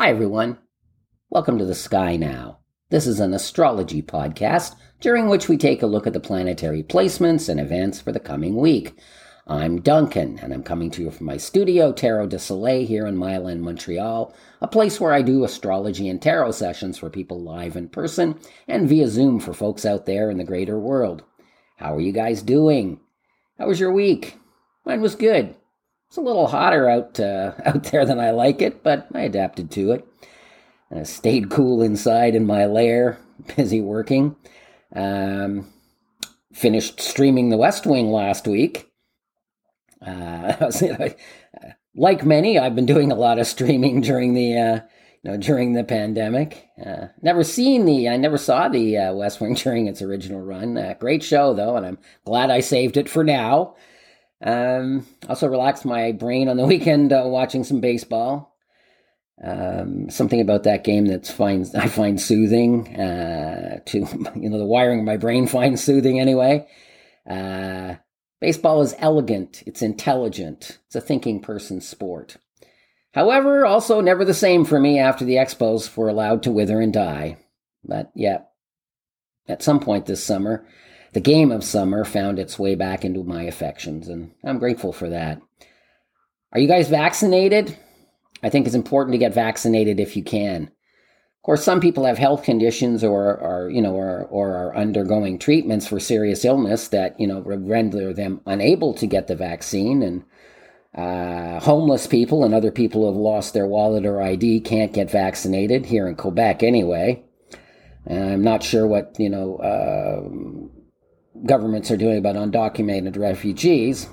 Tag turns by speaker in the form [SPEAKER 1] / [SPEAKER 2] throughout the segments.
[SPEAKER 1] Hi, everyone. Welcome to the Sky Now. This is an astrology podcast during which we take a look at the planetary placements and events for the coming week. I'm Duncan, and I'm coming to you from my studio, Tarot de Soleil, here in Mile Montreal, a place where I do astrology and tarot sessions for people live in person and via Zoom for folks out there in the greater world. How are you guys doing? How was your week? Mine was good. It's a little hotter out uh, out there than I like it, but I adapted to it. I stayed cool inside in my lair, busy working. Um, finished streaming The West Wing last week. Uh, like many, I've been doing a lot of streaming during the uh, you know during the pandemic. Uh, never seen the I never saw the uh, West Wing during its original run. Uh, great show though, and I'm glad I saved it for now. Um, also relaxed my brain on the weekend uh, watching some baseball. Um, something about that game that's finds I find soothing. Uh, to you know, the wiring of my brain finds soothing anyway. Uh, baseball is elegant. It's intelligent. It's a thinking person's sport. However, also never the same for me after the Expos were allowed to wither and die. But yeah, at some point this summer, the game of summer found its way back into my affections, and I'm grateful for that. Are you guys vaccinated? I think it's important to get vaccinated if you can. Of course, some people have health conditions or are, you know, or, or are undergoing treatments for serious illness that, you know, render them unable to get the vaccine. And uh, homeless people and other people who have lost their wallet or ID can't get vaccinated here in Quebec anyway. And I'm not sure what, you know, uh, governments are doing about undocumented refugees.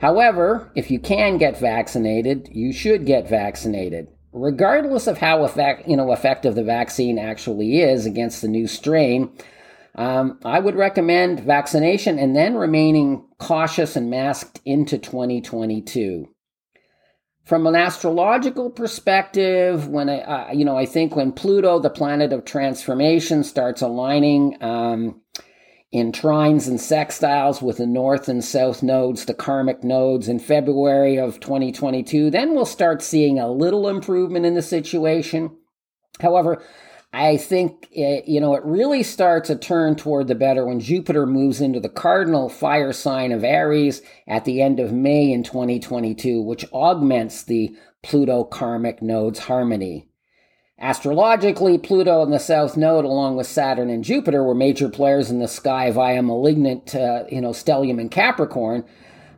[SPEAKER 1] However, if you can get vaccinated, you should get vaccinated. Regardless of how effect, you know, effective the vaccine actually is against the new strain, um, I would recommend vaccination and then remaining cautious and masked into 2022. From an astrological perspective, when I, uh, you know, I think when Pluto, the planet of transformation, starts aligning um, in trines and sextiles with the north and south nodes, the karmic nodes in February of 2022, then we'll start seeing a little improvement in the situation. However, I think it, you know it really starts a turn toward the better when Jupiter moves into the cardinal fire sign of Aries at the end of May in 2022, which augments the Pluto karmic nodes harmony. Astrologically, Pluto and the South Node, along with Saturn and Jupiter, were major players in the sky via malignant, uh, you know, stellium and Capricorn.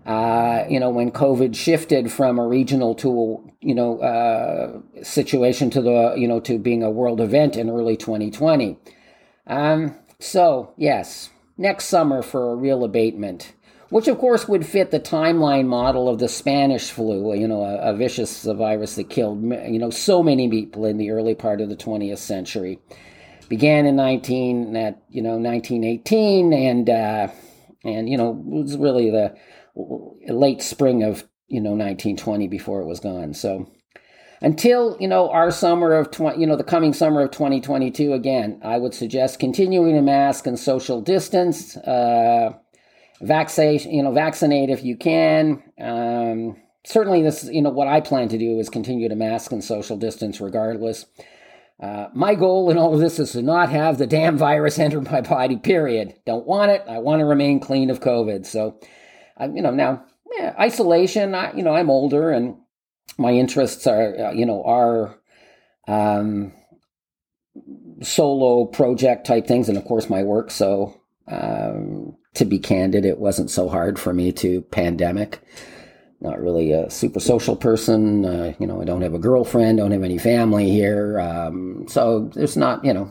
[SPEAKER 1] Uh, you know, when COVID shifted from a regional to a, you know, uh, situation to the, you know, to being a world event in early 2020. Um, so, yes, next summer for a real abatement which of course would fit the timeline model of the Spanish flu, you know, a, a, vicious virus that killed, you know, so many people in the early part of the 20th century. Began in 19, at, you know, 1918 and, uh, and, you know, it was really the late spring of, you know, 1920 before it was gone. So until, you know, our summer of, 20, you know, the coming summer of 2022, again, I would suggest continuing to mask and social distance, uh, vaccinate, you know, vaccinate if you can. Um, certainly, this, you know, what I plan to do is continue to mask and social distance regardless. Uh, my goal in all of this is to not have the damn virus enter my body. Period. Don't want it. I want to remain clean of COVID. So, I, you know, now yeah, isolation. I, you know, I'm older and my interests are, uh, you know, are um, solo project type things, and of course my work. So um, to be candid, it wasn't so hard for me to pandemic. Not really a super social person. Uh, you know, I don't have a girlfriend, don't have any family here. Um, so there's not, you know,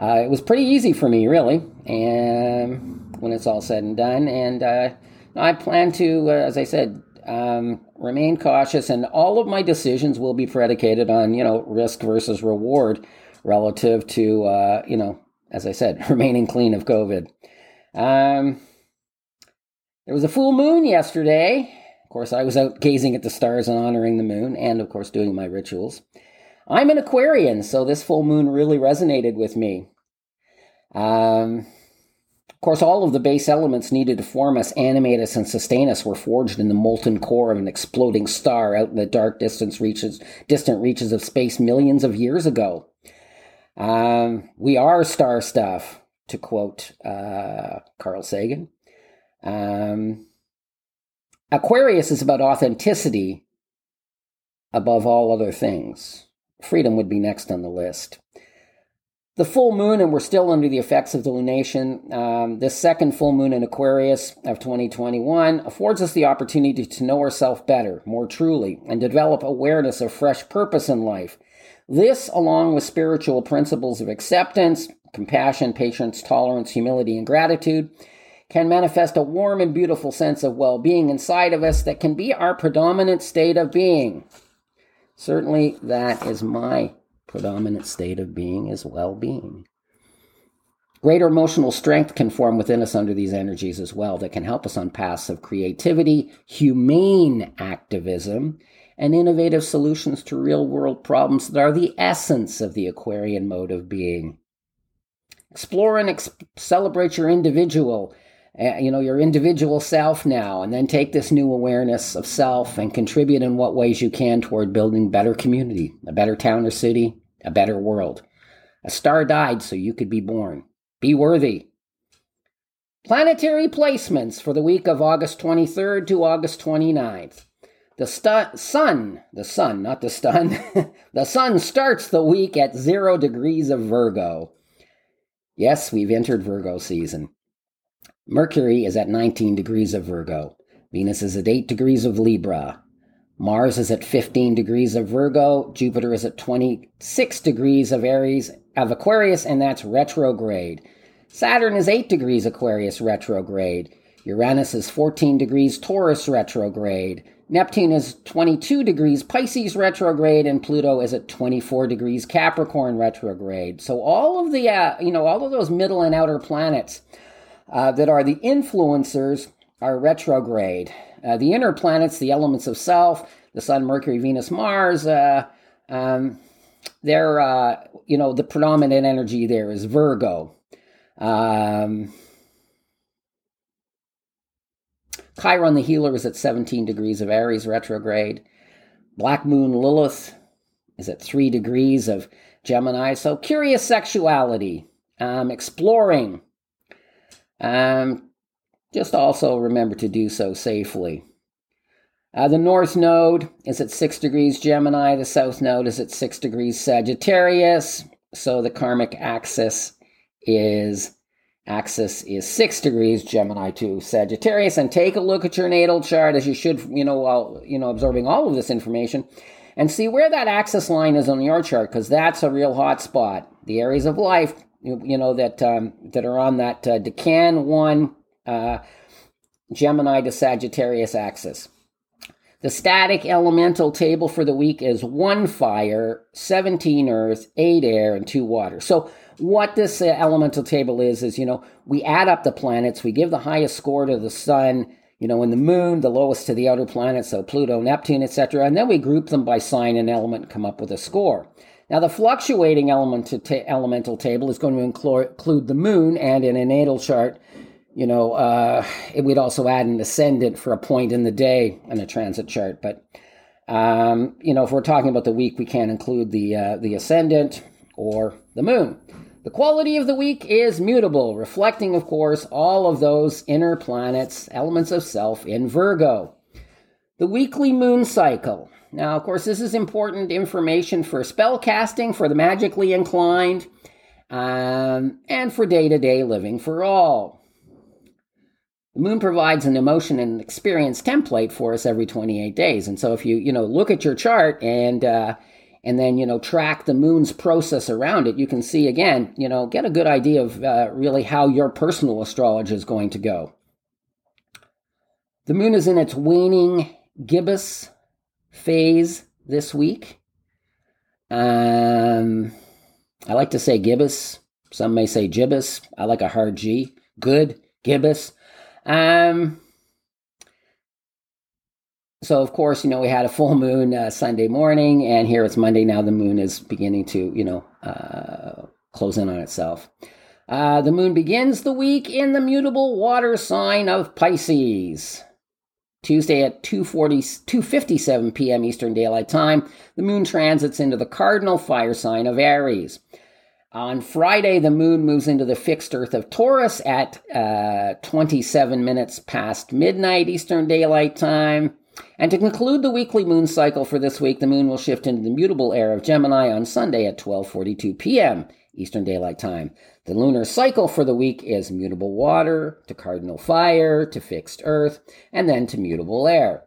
[SPEAKER 1] uh, it was pretty easy for me, really. And when it's all said and done, and uh, I plan to, uh, as I said, um, remain cautious, and all of my decisions will be predicated on, you know, risk versus reward relative to, uh, you know, as I said, remaining clean of COVID. Um, there was a full moon yesterday. Of course, I was out gazing at the stars and honoring the moon, and of course, doing my rituals. I'm an Aquarian, so this full moon really resonated with me. Um, of course, all of the base elements needed to form us, animate us, and sustain us were forged in the molten core of an exploding star out in the dark distance reaches, distant reaches of space millions of years ago. Um, we are star stuff, to quote uh, Carl Sagan. Um, Aquarius is about authenticity above all other things. Freedom would be next on the list the full moon, and we're still under the effects of the lunation. Um, this second full moon in Aquarius of 2021 affords us the opportunity to know ourselves better, more truly, and develop awareness of fresh purpose in life. This, along with spiritual principles of acceptance, compassion, patience, tolerance, humility, and gratitude, can manifest a warm and beautiful sense of well being inside of us that can be our predominant state of being. Certainly, that is my predominant state of being is well being. Greater emotional strength can form within us under these energies as well that can help us on paths of creativity, humane activism, and innovative solutions to real world problems that are the essence of the Aquarian mode of being. Explore and ex- celebrate your individual, uh, you know, your individual self now, and then take this new awareness of self and contribute in what ways you can toward building better community, a better town or city, a better world. A star died so you could be born. Be worthy. Planetary placements for the week of August 23rd to August 29th. The stu- sun, the sun, not the stun, the sun starts the week at zero degrees of Virgo. Yes, we've entered Virgo season. Mercury is at 19 degrees of Virgo. Venus is at 8 degrees of Libra. Mars is at 15 degrees of Virgo, Jupiter is at 26 degrees of Aries of Aquarius, and that's retrograde. Saturn is 8 degrees Aquarius retrograde. Uranus is 14 degrees Taurus retrograde. Neptune is 22 degrees Pisces retrograde, and Pluto is at 24 degrees Capricorn retrograde. So all of the, uh, you know, all of those middle and outer planets uh, that are the influencers are retrograde. Uh, the inner planets, the elements of self, the Sun, Mercury, Venus, Mars, uh, um, they're, uh, you know, the predominant energy there is Virgo. Um, Chiron, the healer, is at 17 degrees of Aries retrograde. Black Moon Lilith is at 3 degrees of Gemini. So, curious sexuality, um, exploring, um, just also remember to do so safely. Uh, the north node is at 6 degrees Gemini, the south node is at 6 degrees Sagittarius, so the karmic axis is axis is 6 degrees Gemini to Sagittarius and take a look at your natal chart as you should, you know, while, you know, absorbing all of this information and see where that axis line is on your chart because that's a real hot spot. The areas of life, you, you know, that um, that are on that uh, Decan 1 uh, Gemini to Sagittarius axis. The static elemental table for the week is one fire, 17 earth, eight air, and two water. So, what this uh, elemental table is, is, you know, we add up the planets, we give the highest score to the sun, you know, and the moon, the lowest to the outer planets, so Pluto, Neptune, etc., and then we group them by sign and element and come up with a score. Now, the fluctuating element ta- elemental table is going to include the moon, and in a natal chart, you know, uh, it would also add an ascendant for a point in the day in a transit chart. But um, you know, if we're talking about the week, we can't include the uh, the ascendant or the moon. The quality of the week is mutable, reflecting, of course, all of those inner planets, elements of self in Virgo. The weekly moon cycle. Now, of course, this is important information for spell casting for the magically inclined um, and for day to day living for all. The moon provides an emotion and experience template for us every 28 days. And so if you, you know, look at your chart and, uh, and then, you know, track the moon's process around it, you can see again, you know, get a good idea of uh, really how your personal astrology is going to go. The moon is in its waning gibbous phase this week. Um, I like to say gibbous. Some may say gibbous. I like a hard G. Good, gibbous. Um, so of course, you know, we had a full moon uh, Sunday morning, and here it's Monday now. The moon is beginning to, you know, uh, close in on itself. Uh, the moon begins the week in the mutable water sign of Pisces. Tuesday at 2:40 2:57 p.m. Eastern Daylight Time, the moon transits into the cardinal fire sign of Aries. On Friday, the moon moves into the fixed Earth of Taurus at uh, 27 minutes past midnight Eastern Daylight Time. And to conclude the weekly moon cycle for this week, the moon will shift into the mutable air of Gemini on Sunday at 12:42 p.m. Eastern Daylight Time. The lunar cycle for the week is mutable water to cardinal fire to fixed earth and then to mutable air.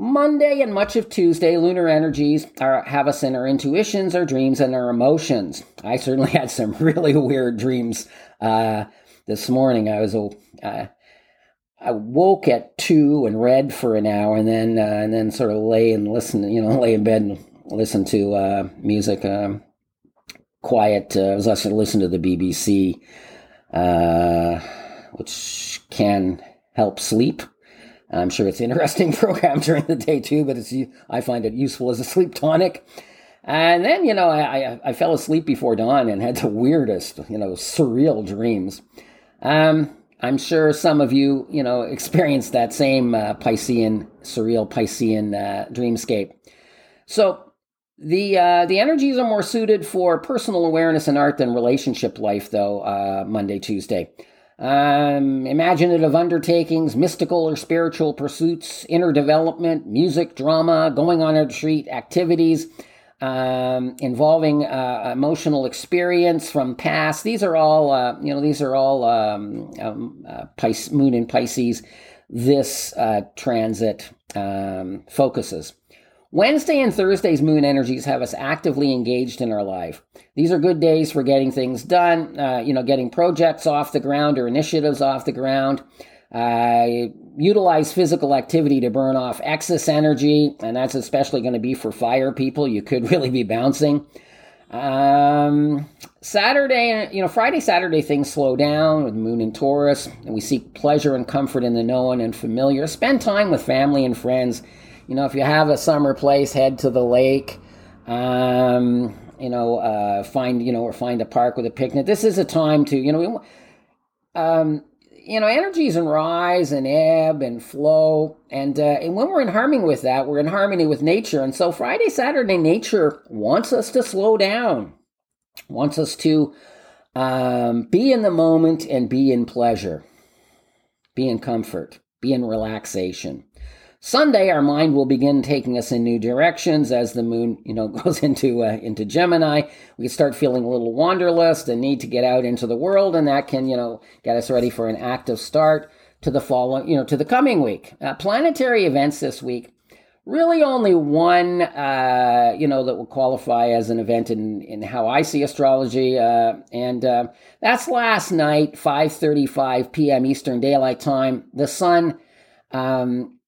[SPEAKER 1] Monday and much of Tuesday, lunar energies are, have us in our intuitions, our dreams, and our emotions. I certainly had some really weird dreams uh, this morning. I was uh, I woke at two and read for an hour, and then uh, and then sort of lay and listen, you know, lay in bed and listen to uh, music. Um, quiet. Uh, I was also listening to the BBC, uh, which can help sleep. I'm sure it's an interesting program during the day too, but it's I find it useful as a sleep tonic. And then you know I, I, I fell asleep before dawn and had the weirdest you know surreal dreams. Um, I'm sure some of you you know experienced that same uh, Piscean surreal Piscean uh, dreamscape. So the uh, the energies are more suited for personal awareness and art than relationship life, though. Uh, Monday, Tuesday. Um, imaginative undertakings, mystical or spiritual pursuits, inner development, music, drama, going on a retreat, activities um, involving uh, emotional experience from past. These are all, uh, you know, these are all um, um, uh, Pis- Moon in Pisces. This uh, transit um, focuses. Wednesday and Thursday's moon energies have us actively engaged in our life. These are good days for getting things done, uh, you know, getting projects off the ground or initiatives off the ground. Uh, utilize physical activity to burn off excess energy, and that's especially going to be for fire people. You could really be bouncing. Um, Saturday, you know, Friday, Saturday, things slow down with Moon and Taurus, and we seek pleasure and comfort in the known and familiar. Spend time with family and friends you know, if you have a summer place, head to the lake. Um, you know, uh, find you know, or find a park with a picnic. This is a time to you know, um, you know, energies and rise and ebb and flow, and uh, and when we're in harmony with that, we're in harmony with nature. And so Friday, Saturday, nature wants us to slow down, wants us to um, be in the moment and be in pleasure, be in comfort, be in relaxation. Sunday, our mind will begin taking us in new directions as the moon, you know, goes into uh, into Gemini. We start feeling a little wanderlust and need to get out into the world, and that can, you know, get us ready for an active start to the following, you know, to the coming week. Uh, planetary events this week. Really, only one, uh, you know, that will qualify as an event in in how I see astrology, uh, and uh, that's last night, 5:35 p.m. Eastern Daylight Time. The sun. Um,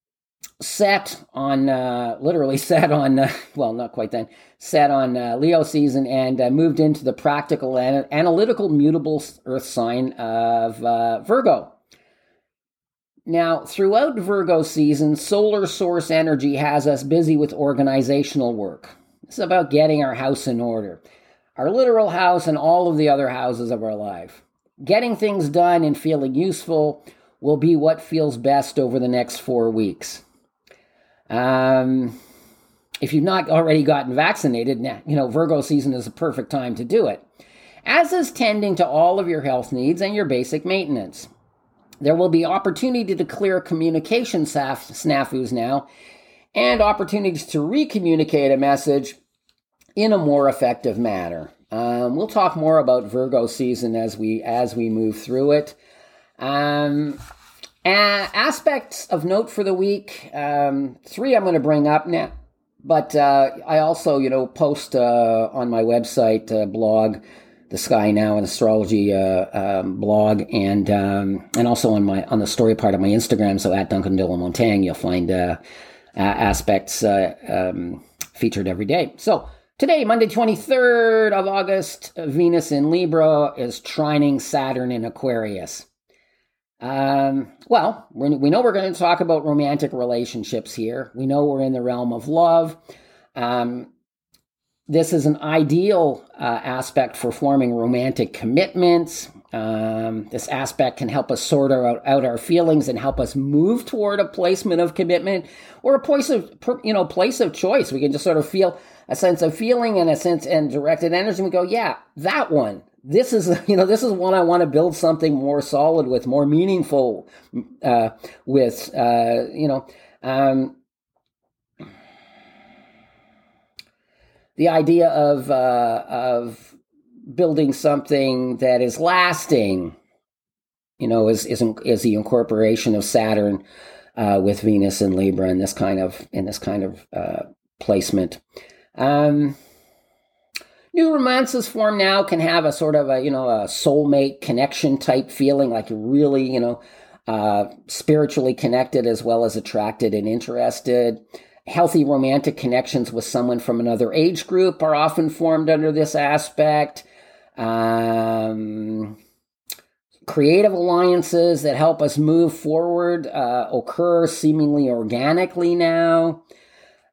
[SPEAKER 1] set on uh, literally set on uh, well not quite then set on uh, leo season and uh, moved into the practical and analytical mutable earth sign of uh, virgo. Now throughout virgo season solar source energy has us busy with organizational work. It's about getting our house in order our literal house and all of the other houses of our life. Getting things done and feeling useful will be what feels best over the next four weeks um, if you've not already gotten vaccinated, you know, Virgo season is a perfect time to do it. As is tending to all of your health needs and your basic maintenance. There will be opportunity to clear communication snafus now and opportunities to recommunicate a message in a more effective manner. Um, we'll talk more about Virgo season as we as we move through it. Um, uh, aspects of note for the week. Um, three I'm going to bring up now, but uh, I also, you know, post uh, on my website uh, blog, the Sky Now and Astrology uh, um, blog, and um, and also on my on the story part of my Instagram. So at Duncan de la Montagne, you'll find uh, aspects um, featured every day. So. Today, Monday, 23rd of August, Venus in Libra is trining Saturn in Aquarius. Um, well, we know we're going to talk about romantic relationships here. We know we're in the realm of love. Um, this is an ideal uh, aspect for forming romantic commitments. Um, this aspect can help us sort out, out our feelings and help us move toward a placement of commitment or a place of you know place of choice. We can just sort of feel a sense of feeling and a sense and directed energy. And we go, yeah, that one. This is you know this is one I want to build something more solid with, more meaningful uh, with. Uh, you know. Um, the idea of uh, of building something that is lasting, you know, is is, is the incorporation of Saturn uh, with Venus and Libra in this kind of in this kind of uh, placement. Um, new romances form now can have a sort of a you know a soulmate connection type feeling, like you're really you know uh, spiritually connected as well as attracted and interested. Healthy romantic connections with someone from another age group are often formed under this aspect. Um, creative alliances that help us move forward uh, occur seemingly organically now.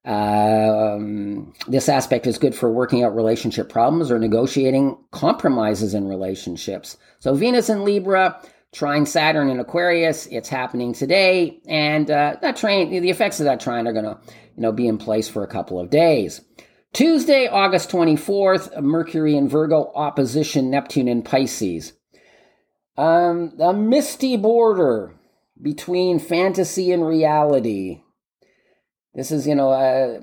[SPEAKER 1] Um, this aspect is good for working out relationship problems or negotiating compromises in relationships. So, Venus in Libra trine Saturn in Aquarius. It's happening today, and uh, that trine, the effects of that trine are going to, you know, be in place for a couple of days. Tuesday, August 24th, Mercury in Virgo, opposition Neptune in Pisces. Um, the misty border between fantasy and reality. This is, you know, uh,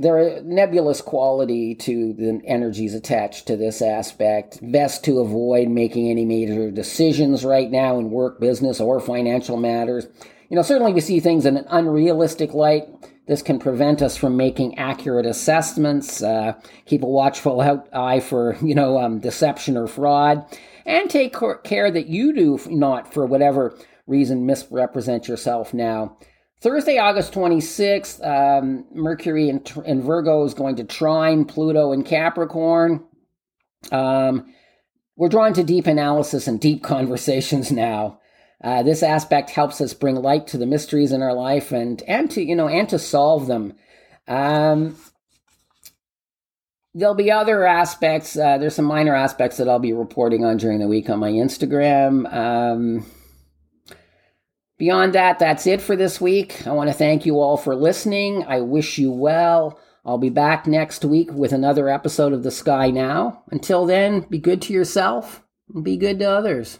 [SPEAKER 1] there a nebulous quality to the energies attached to this aspect. Best to avoid making any major decisions right now in work, business, or financial matters. You know, certainly we see things in an unrealistic light. This can prevent us from making accurate assessments. Uh, keep a watchful eye for, you know, um, deception or fraud, and take care that you do not, for whatever reason, misrepresent yourself now. Thursday, August 26th, um, Mercury in, in, Virgo is going to trine Pluto in Capricorn. Um, we're drawn to deep analysis and deep conversations now. Uh, this aspect helps us bring light to the mysteries in our life and and to you know and to solve them. Um, there'll be other aspects. Uh, there's some minor aspects that I'll be reporting on during the week on my Instagram. Um, Beyond that, that's it for this week. I want to thank you all for listening. I wish you well. I'll be back next week with another episode of The Sky Now. Until then, be good to yourself and be good to others.